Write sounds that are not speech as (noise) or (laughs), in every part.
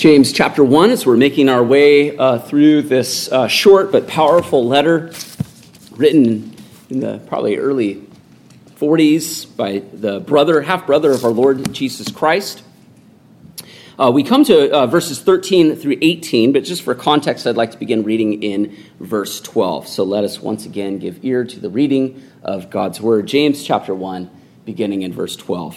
James chapter 1, as we're making our way uh, through this uh, short but powerful letter written in the probably early 40s by the brother, half brother of our Lord Jesus Christ. Uh, we come to uh, verses 13 through 18, but just for context, I'd like to begin reading in verse 12. So let us once again give ear to the reading of God's word. James chapter 1, beginning in verse 12.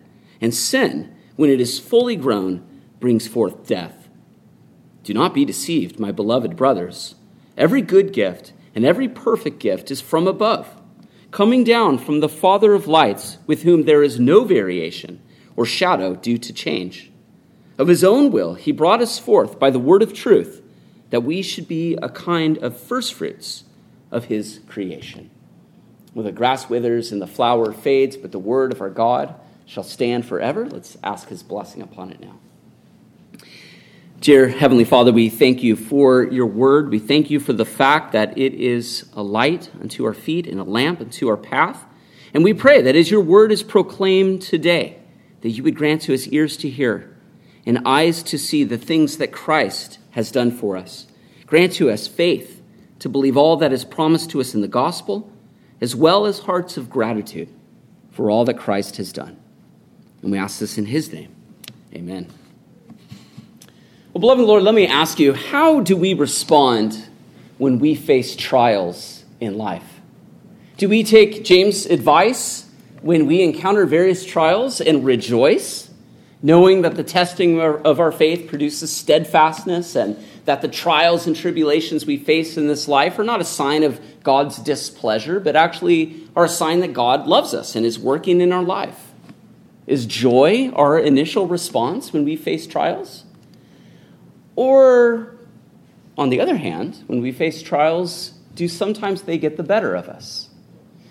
and sin, when it is fully grown, brings forth death. Do not be deceived, my beloved brothers. Every good gift and every perfect gift is from above, coming down from the Father of lights, with whom there is no variation or shadow due to change. Of his own will, he brought us forth by the word of truth, that we should be a kind of firstfruits of his creation. Well, the grass withers and the flower fades, but the word of our God shall stand forever. Let's ask his blessing upon it now. Dear Heavenly Father, we thank you for your word. We thank you for the fact that it is a light unto our feet and a lamp unto our path. And we pray that as your word is proclaimed today, that you would grant to us ears to hear and eyes to see the things that Christ has done for us. Grant to us faith to believe all that is promised to us in the gospel, as well as hearts of gratitude for all that Christ has done. And we ask this in his name. Amen. Well, beloved Lord, let me ask you how do we respond when we face trials in life? Do we take James' advice when we encounter various trials and rejoice, knowing that the testing of our faith produces steadfastness and that the trials and tribulations we face in this life are not a sign of God's displeasure, but actually are a sign that God loves us and is working in our life? Is joy our initial response when we face trials? Or, on the other hand, when we face trials, do sometimes they get the better of us?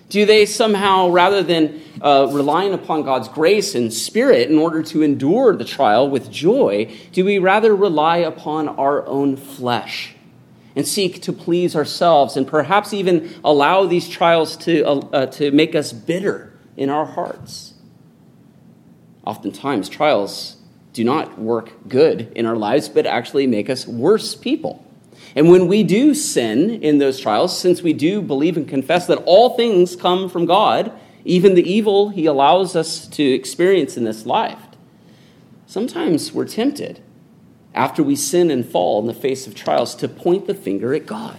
Do they somehow, rather than uh, relying upon God's grace and spirit in order to endure the trial with joy, do we rather rely upon our own flesh and seek to please ourselves and perhaps even allow these trials to, uh, uh, to make us bitter in our hearts? Oftentimes, trials do not work good in our lives, but actually make us worse people. And when we do sin in those trials, since we do believe and confess that all things come from God, even the evil He allows us to experience in this life, sometimes we're tempted after we sin and fall in the face of trials to point the finger at God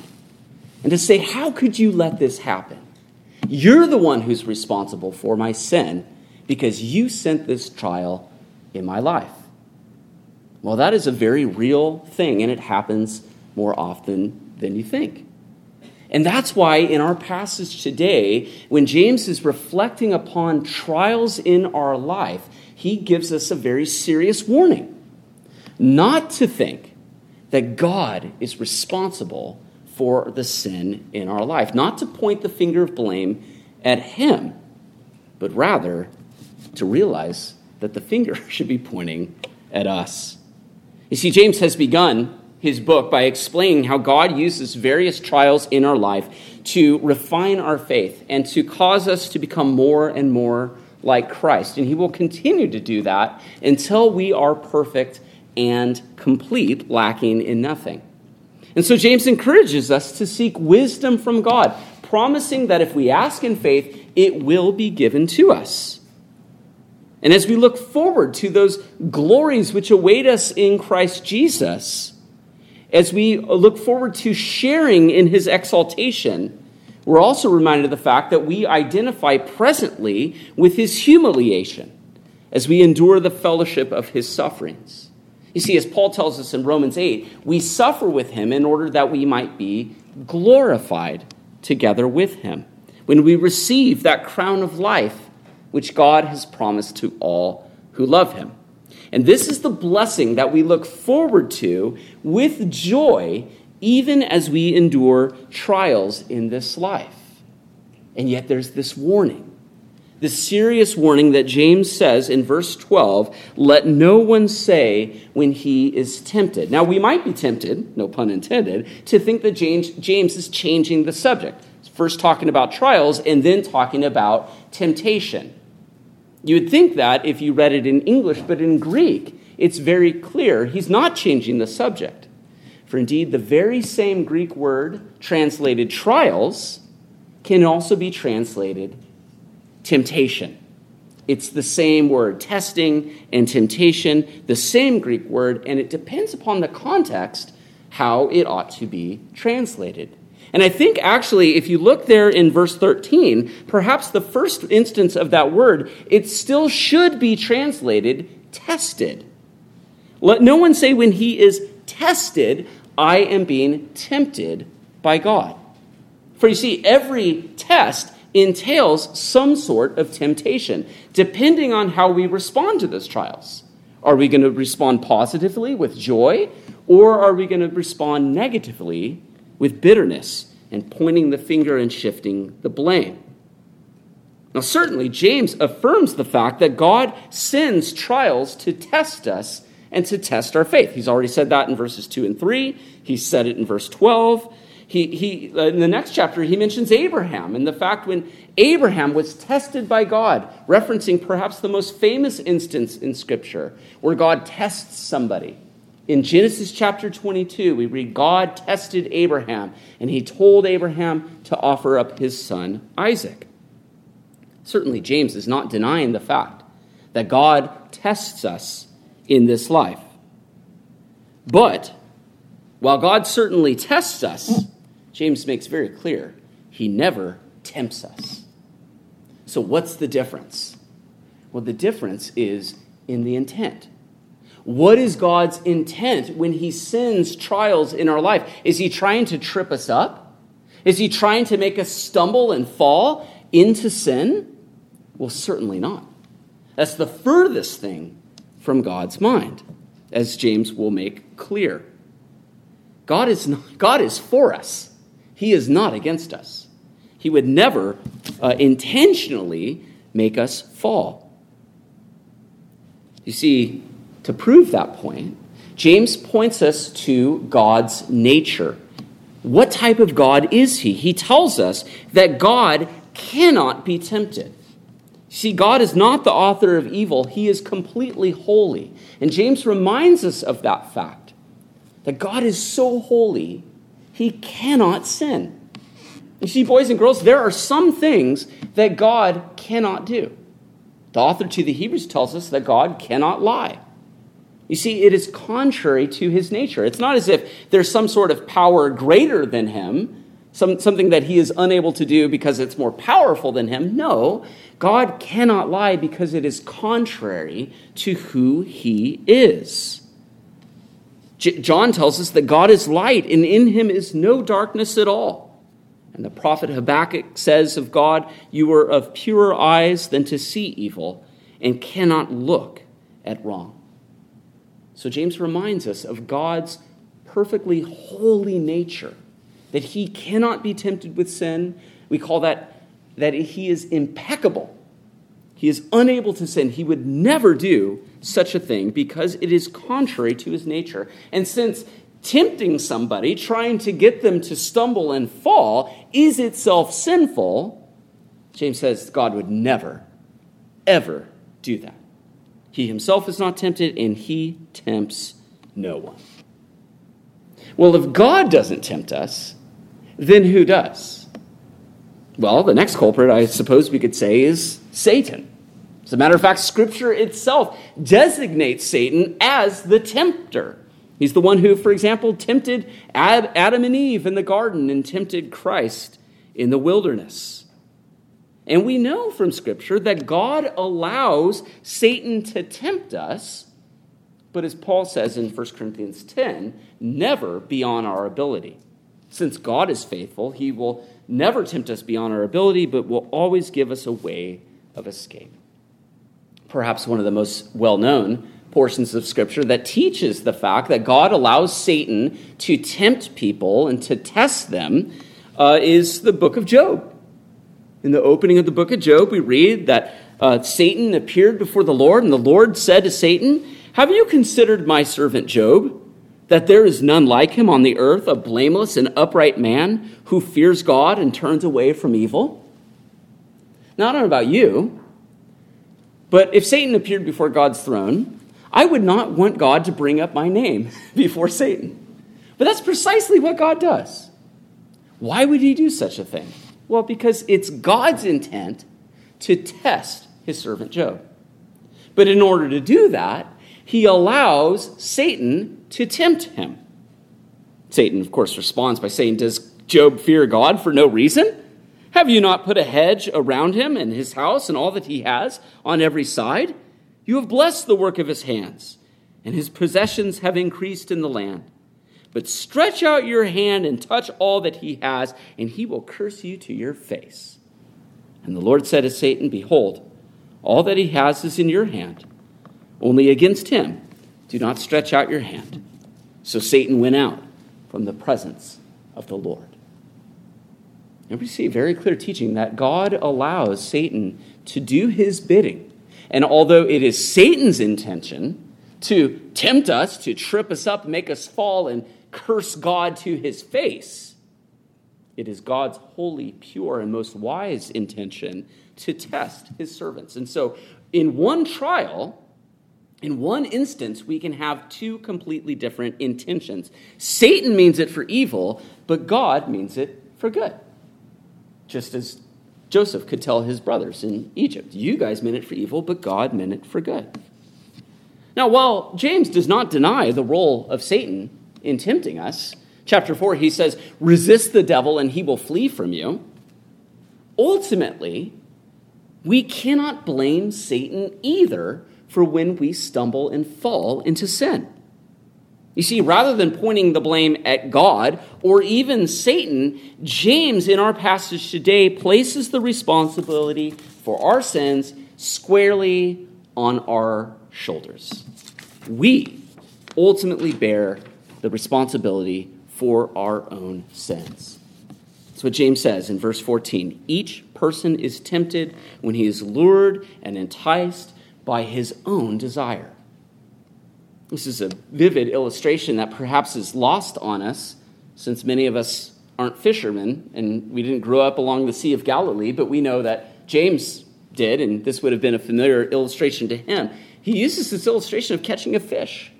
and to say, How could you let this happen? You're the one who's responsible for my sin because you sent this trial in my life. Well, that is a very real thing, and it happens more often than you think. And that's why in our passage today, when James is reflecting upon trials in our life, he gives us a very serious warning not to think that God is responsible for the sin in our life, not to point the finger of blame at him, but rather to realize that the finger (laughs) should be pointing at us. You see, James has begun his book by explaining how God uses various trials in our life to refine our faith and to cause us to become more and more like Christ. And he will continue to do that until we are perfect and complete, lacking in nothing. And so James encourages us to seek wisdom from God, promising that if we ask in faith, it will be given to us. And as we look forward to those glories which await us in Christ Jesus, as we look forward to sharing in his exaltation, we're also reminded of the fact that we identify presently with his humiliation as we endure the fellowship of his sufferings. You see, as Paul tells us in Romans 8, we suffer with him in order that we might be glorified together with him. When we receive that crown of life which God has promised to all who love him. And this is the blessing that we look forward to with joy, even as we endure trials in this life. And yet there's this warning. The serious warning that James says in verse 12 let no one say when he is tempted. Now, we might be tempted, no pun intended, to think that James, James is changing the subject. First talking about trials and then talking about temptation. You would think that if you read it in English, but in Greek, it's very clear he's not changing the subject. For indeed, the very same Greek word translated trials can also be translated temptation. It's the same word, testing and temptation, the same Greek word, and it depends upon the context how it ought to be translated. And I think actually, if you look there in verse 13, perhaps the first instance of that word, it still should be translated tested. Let no one say when he is tested, I am being tempted by God. For you see, every test entails some sort of temptation, depending on how we respond to those trials. Are we going to respond positively with joy, or are we going to respond negatively with bitterness and pointing the finger and shifting the blame. Now, certainly, James affirms the fact that God sends trials to test us and to test our faith. He's already said that in verses 2 and 3. He said it in verse 12. He, he, uh, in the next chapter, he mentions Abraham and the fact when Abraham was tested by God, referencing perhaps the most famous instance in Scripture where God tests somebody. In Genesis chapter 22, we read God tested Abraham, and he told Abraham to offer up his son Isaac. Certainly, James is not denying the fact that God tests us in this life. But while God certainly tests us, James makes very clear he never tempts us. So, what's the difference? Well, the difference is in the intent. What is God's intent when He sends trials in our life? Is He trying to trip us up? Is He trying to make us stumble and fall into sin? Well, certainly not. That's the furthest thing from God's mind, as James will make clear. God is, not, God is for us, He is not against us. He would never uh, intentionally make us fall. You see, to prove that point, James points us to God's nature. What type of God is he? He tells us that God cannot be tempted. See, God is not the author of evil, he is completely holy. And James reminds us of that fact that God is so holy, he cannot sin. You see, boys and girls, there are some things that God cannot do. The author to the Hebrews tells us that God cannot lie. You see, it is contrary to his nature. It's not as if there's some sort of power greater than him, some, something that he is unable to do because it's more powerful than him. No, God cannot lie because it is contrary to who he is. J- John tells us that God is light and in him is no darkness at all. And the prophet Habakkuk says of God, You are of purer eyes than to see evil and cannot look at wrong. So James reminds us of God's perfectly holy nature, that he cannot be tempted with sin. We call that that he is impeccable. He is unable to sin. He would never do such a thing because it is contrary to his nature. And since tempting somebody, trying to get them to stumble and fall, is itself sinful, James says God would never, ever do that. He himself is not tempted, and he tempts no one. Well, if God doesn't tempt us, then who does? Well, the next culprit, I suppose we could say, is Satan. As a matter of fact, Scripture itself designates Satan as the tempter. He's the one who, for example, tempted Adam and Eve in the garden and tempted Christ in the wilderness. And we know from Scripture that God allows Satan to tempt us, but as Paul says in 1 Corinthians 10, never beyond our ability. Since God is faithful, he will never tempt us beyond our ability, but will always give us a way of escape. Perhaps one of the most well known portions of Scripture that teaches the fact that God allows Satan to tempt people and to test them uh, is the book of Job. In the opening of the book of Job, we read that uh, Satan appeared before the Lord, and the Lord said to Satan, Have you considered my servant Job? That there is none like him on the earth, a blameless and upright man who fears God and turns away from evil? Now, I don't know about you, but if Satan appeared before God's throne, I would not want God to bring up my name (laughs) before Satan. But that's precisely what God does. Why would he do such a thing? Well, because it's God's intent to test his servant Job. But in order to do that, he allows Satan to tempt him. Satan, of course, responds by saying, Does Job fear God for no reason? Have you not put a hedge around him and his house and all that he has on every side? You have blessed the work of his hands, and his possessions have increased in the land. But stretch out your hand and touch all that he has, and he will curse you to your face. And the Lord said to Satan, Behold, all that he has is in your hand. Only against him do not stretch out your hand. So Satan went out from the presence of the Lord. And we see very clear teaching that God allows Satan to do his bidding. And although it is Satan's intention to tempt us, to trip us up, make us fall, and curse God to his face, it is God's holy, pure, and most wise intention to test his servants. And so, in one trial, in one instance, we can have two completely different intentions. Satan means it for evil, but God means it for good. Just as Joseph could tell his brothers in Egypt, You guys meant it for evil, but God meant it for good. Now, while James does not deny the role of Satan in tempting us, chapter 4, he says, Resist the devil and he will flee from you. Ultimately, we cannot blame Satan either for when we stumble and fall into sin. You see, rather than pointing the blame at God or even Satan, James in our passage today places the responsibility for our sins squarely on our shoulders. We ultimately bear the responsibility for our own sins. That's what James says in verse 14. Each person is tempted when he is lured and enticed by his own desire. This is a vivid illustration that perhaps is lost on us since many of us aren't fishermen and we didn't grow up along the Sea of Galilee, but we know that James did, and this would have been a familiar illustration to him. He uses this illustration of catching a fish.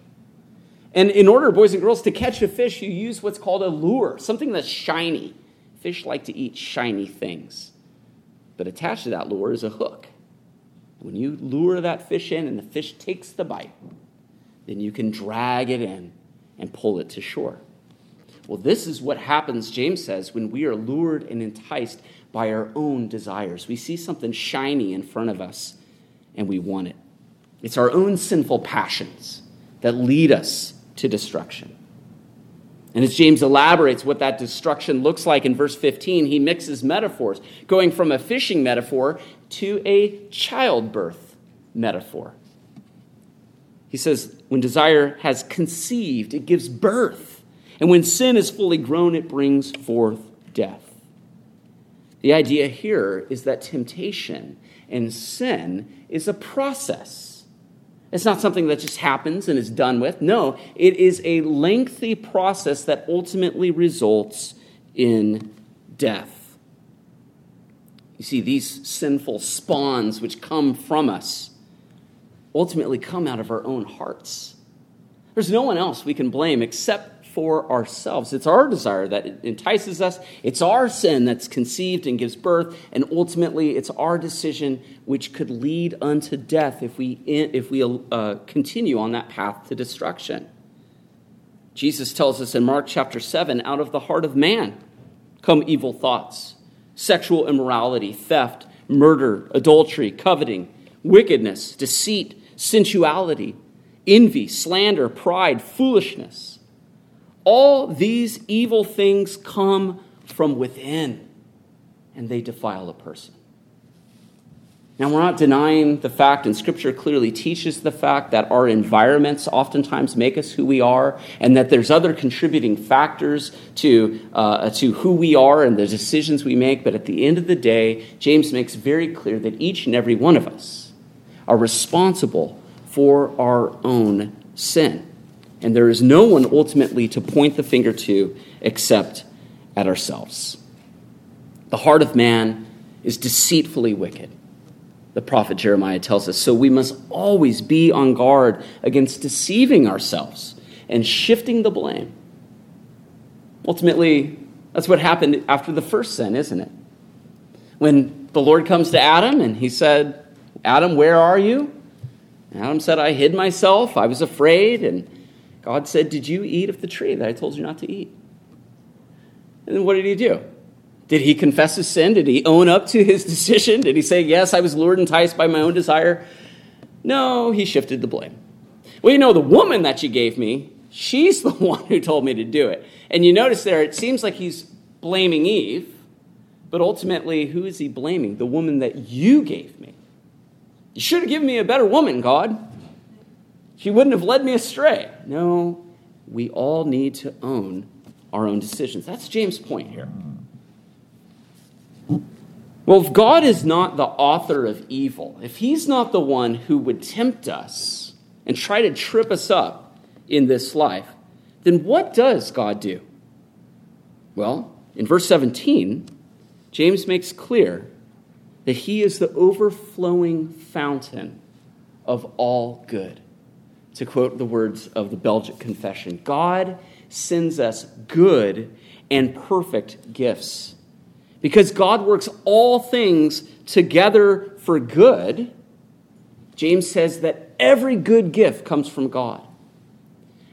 And in order, boys and girls, to catch a fish, you use what's called a lure, something that's shiny. Fish like to eat shiny things. But attached to that lure is a hook. When you lure that fish in and the fish takes the bite, then you can drag it in and pull it to shore. Well, this is what happens, James says, when we are lured and enticed by our own desires. We see something shiny in front of us and we want it. It's our own sinful passions that lead us to destruction. And as James elaborates what that destruction looks like in verse 15, he mixes metaphors, going from a fishing metaphor to a childbirth metaphor. He says, when desire has conceived, it gives birth. And when sin is fully grown, it brings forth death. The idea here is that temptation and sin is a process. It's not something that just happens and is done with. No, it is a lengthy process that ultimately results in death. You see, these sinful spawns which come from us ultimately come out of our own hearts. There's no one else we can blame except for ourselves. It's our desire that entices us, it's our sin that's conceived and gives birth, and ultimately it's our decision which could lead unto death if we, if we uh, continue on that path to destruction. Jesus tells us in Mark chapter 7 out of the heart of man come evil thoughts, sexual immorality, theft, murder, adultery, coveting, wickedness, deceit sensuality, envy, slander, pride, foolishness. All these evil things come from within and they defile a person. Now, we're not denying the fact, and Scripture clearly teaches the fact that our environments oftentimes make us who we are, and that there's other contributing factors to, uh, to who we are and the decisions we make. But at the end of the day, James makes very clear that each and every one of us are responsible for our own sin. And there is no one ultimately to point the finger to except at ourselves. The heart of man is deceitfully wicked the prophet Jeremiah tells us. So we must always be on guard against deceiving ourselves and shifting the blame. Ultimately, that's what happened after the first sin, isn't it? When the Lord comes to Adam and he said, Adam, where are you? And Adam said, I hid myself. I was afraid. And God said, Did you eat of the tree that I told you not to eat? And then what did he do? Did he confess his sin? Did he own up to his (laughs) decision? Did he say, Yes, I was lured and enticed by my own desire? No, he shifted the blame. Well, you know, the woman that you gave me, she's (laughs) the one who told me to do it. And you notice there, it seems like he's blaming Eve, but ultimately, who is he blaming? The woman that you gave me. You should have given me a better woman, God. She wouldn't have led me astray. No, we all need to own our own decisions. That's James' point here. Well, if God is not the author of evil, if He's not the one who would tempt us and try to trip us up in this life, then what does God do? Well, in verse 17, James makes clear that He is the overflowing fountain of all good. To quote the words of the Belgic Confession God sends us good and perfect gifts because God works all things together for good, James says that every good gift comes from God.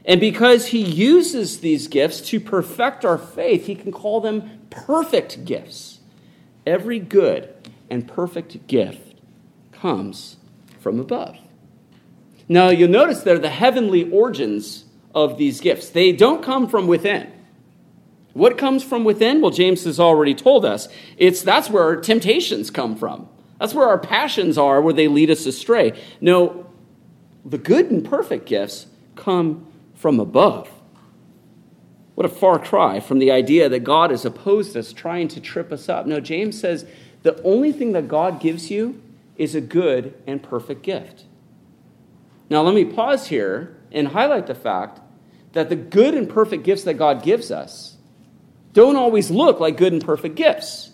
And because he uses these gifts to perfect our faith, he can call them perfect gifts. Every good and perfect gift comes from above. Now, you'll notice they're the heavenly origins of these gifts. They don't come from within. What comes from within? Well, James has already told us. It's that's where our temptations come from. That's where our passions are, where they lead us astray. No, the good and perfect gifts come from above. What a far cry from the idea that God is opposed us, trying to trip us up. No, James says the only thing that God gives you is a good and perfect gift. Now, let me pause here and highlight the fact that the good and perfect gifts that God gives us don't always look like good and perfect gifts.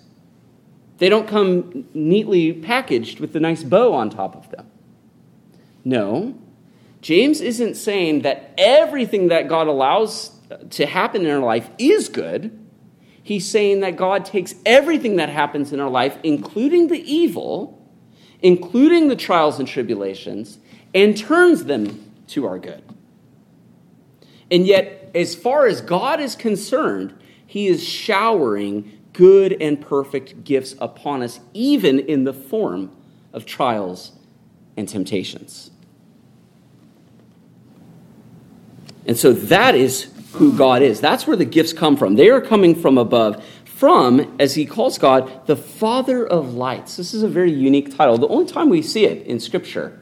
They don't come neatly packaged with the nice bow on top of them. No, James isn't saying that everything that God allows to happen in our life is good. He's saying that God takes everything that happens in our life, including the evil, including the trials and tribulations, and turns them to our good. And yet, as far as God is concerned, he is showering good and perfect gifts upon us, even in the form of trials and temptations. And so that is who God is. That's where the gifts come from. They are coming from above, from, as he calls God, the Father of lights. This is a very unique title, the only time we see it in Scripture.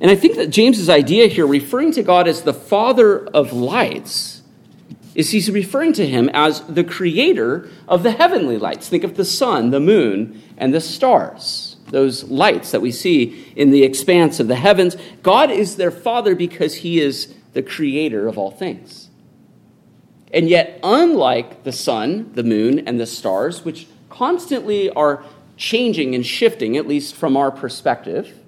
And I think that James's idea here, referring to God as the Father of lights, is he's referring to him as the creator of the heavenly lights. Think of the sun, the moon, and the stars, those lights that we see in the expanse of the heavens. God is their father because he is the creator of all things. And yet, unlike the sun, the moon, and the stars, which constantly are changing and shifting, at least from our perspective,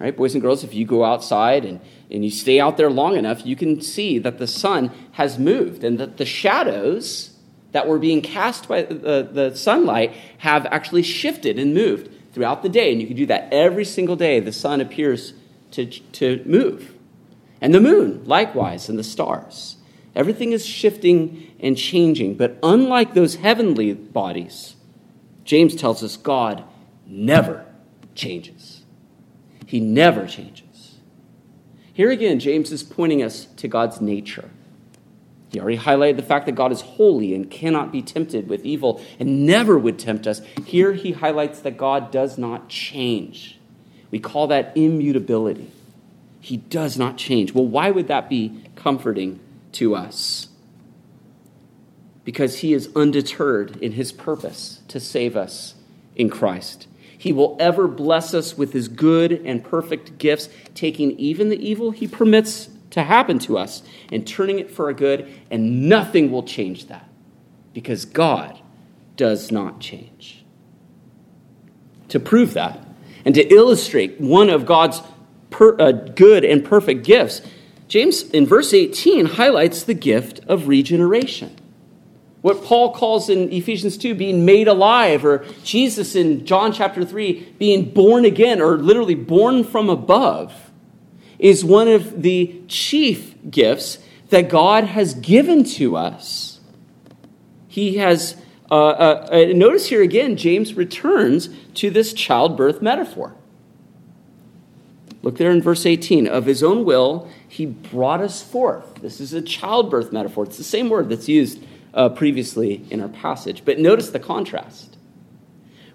right, boys and girls, if you go outside and and you stay out there long enough, you can see that the sun has moved and that the shadows that were being cast by the, the sunlight have actually shifted and moved throughout the day. And you can do that every single day. The sun appears to, to move. And the moon, likewise, and the stars. Everything is shifting and changing. But unlike those heavenly bodies, James tells us God never changes. He never changes. Here again, James is pointing us to God's nature. He already highlighted the fact that God is holy and cannot be tempted with evil and never would tempt us. Here he highlights that God does not change. We call that immutability. He does not change. Well, why would that be comforting to us? Because he is undeterred in his purpose to save us in Christ. He will ever bless us with his good and perfect gifts, taking even the evil he permits to happen to us and turning it for a good, and nothing will change that because God does not change. To prove that, and to illustrate one of God's per, uh, good and perfect gifts, James in verse 18 highlights the gift of regeneration. What Paul calls in Ephesians 2 being made alive, or Jesus in John chapter 3 being born again, or literally born from above, is one of the chief gifts that God has given to us. He has, uh, uh, uh, notice here again, James returns to this childbirth metaphor. Look there in verse 18. Of his own will, he brought us forth. This is a childbirth metaphor. It's the same word that's used uh, previously in our passage. But notice the contrast.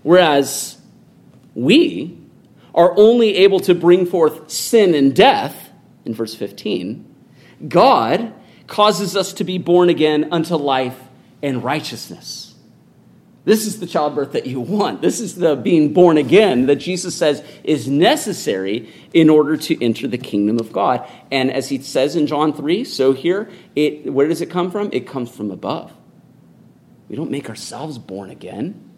Whereas we are only able to bring forth sin and death, in verse 15, God causes us to be born again unto life and righteousness. This is the childbirth that you want. This is the being born again that Jesus says is necessary in order to enter the kingdom of God. And as he says in John 3, so here, it, where does it come from? It comes from above. We don't make ourselves born again.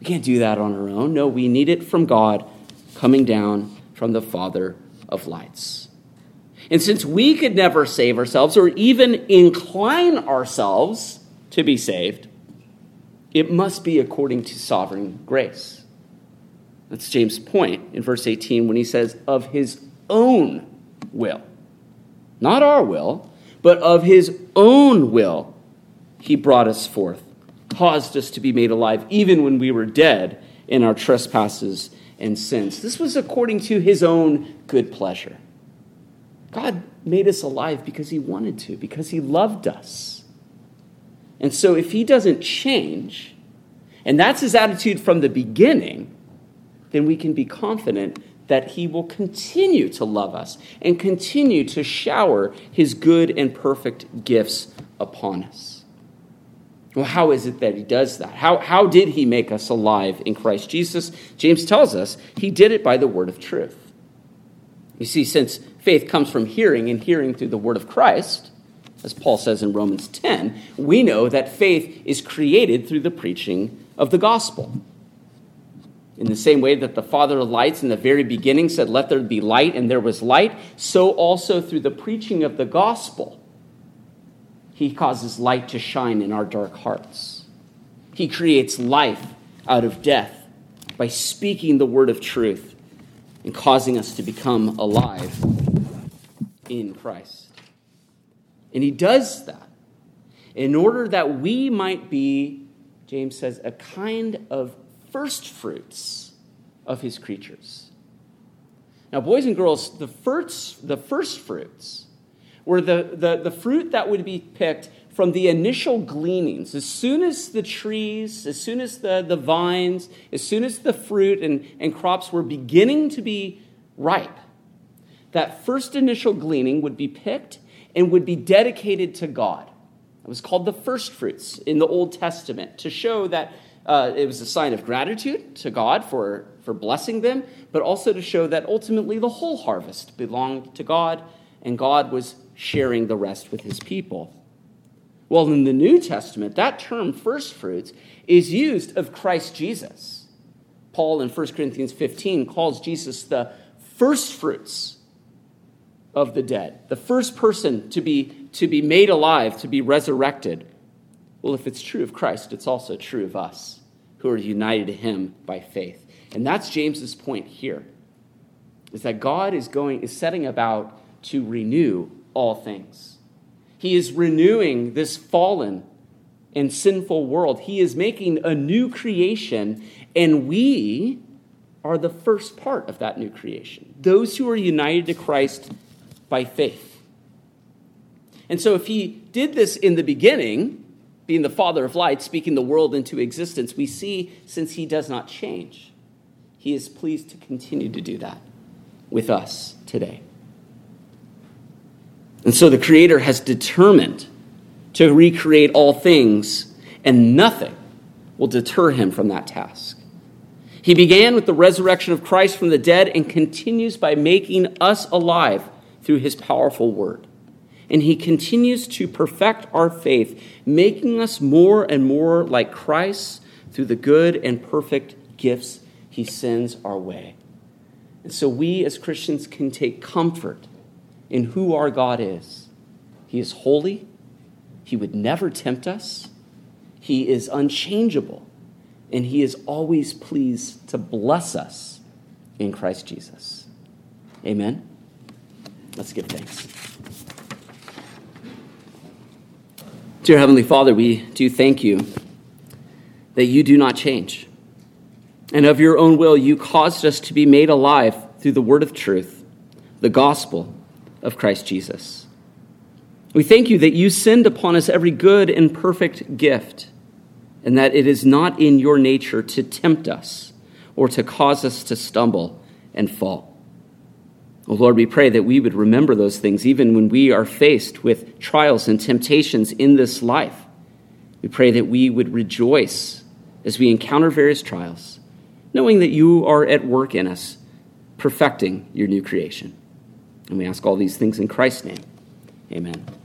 We can't do that on our own. No, we need it from God coming down from the Father of lights. And since we could never save ourselves or even incline ourselves to be saved, it must be according to sovereign grace. That's James' point in verse 18 when he says, of his own will. Not our will, but of his own will, he brought us forth, caused us to be made alive, even when we were dead in our trespasses and sins. This was according to his own good pleasure. God made us alive because he wanted to, because he loved us. And so if he doesn't change, and that's his attitude from the beginning, then we can be confident that he will continue to love us and continue to shower his good and perfect gifts upon us. Well, how is it that he does that? How, how did he make us alive in Christ Jesus? James tells us he did it by the word of truth. You see, since faith comes from hearing and hearing through the word of Christ, as Paul says in Romans 10, we know that faith is created through the preaching of the gospel. In the same way that the Father of lights in the very beginning said, Let there be light, and there was light, so also through the preaching of the gospel he causes light to shine in our dark hearts. He creates life out of death by speaking the word of truth and causing us to become alive in Christ. And he does that in order that we might be, James says, a kind of first fruits of his creatures. Now, boys and girls, the first, the first fruits were the, the, the fruit that would be picked from the initial gleanings. As soon as the trees, as soon as the, the vines, as soon as the fruit and, and crops were beginning to be ripe, that first initial gleaning would be picked and would be dedicated to God. It was called the first fruits in the Old Testament to show that uh, it was a sign of gratitude to God for, for blessing them, but also to show that ultimately the whole harvest belonged to God and God was sharing the rest with his people. Well, in the New Testament, that term first fruits is used of Christ Jesus. Paul in 1 Corinthians 15 calls Jesus the first fruits of the dead, the first person to be, to be made alive, to be resurrected. Well, if it's true of Christ, it's also true of us who are united to him by faith. And that's James's point here. Is that God is going is setting about to renew all things. He is renewing this fallen and sinful world. He is making a new creation, and we are the first part of that new creation. Those who are united to Christ by faith. And so, if he did this in the beginning, being the Father of light, speaking the world into existence, we see since he does not change, he is pleased to continue to do that with us today. And so the Creator has determined to recreate all things, and nothing will deter him from that task. He began with the resurrection of Christ from the dead and continues by making us alive through his powerful word. And he continues to perfect our faith, making us more and more like Christ through the good and perfect gifts he sends our way. And so we as Christians can take comfort in who our God is. He is holy, he would never tempt us, he is unchangeable, and he is always pleased to bless us in Christ Jesus. Amen. Let's give thanks. Dear Heavenly Father, we do thank you that you do not change. And of your own will, you caused us to be made alive through the word of truth, the gospel of Christ Jesus. We thank you that you send upon us every good and perfect gift, and that it is not in your nature to tempt us or to cause us to stumble and fall. Oh Lord, we pray that we would remember those things even when we are faced with trials and temptations in this life. We pray that we would rejoice as we encounter various trials knowing that you are at work in us, perfecting your new creation. And we ask all these things in Christ's name. Amen.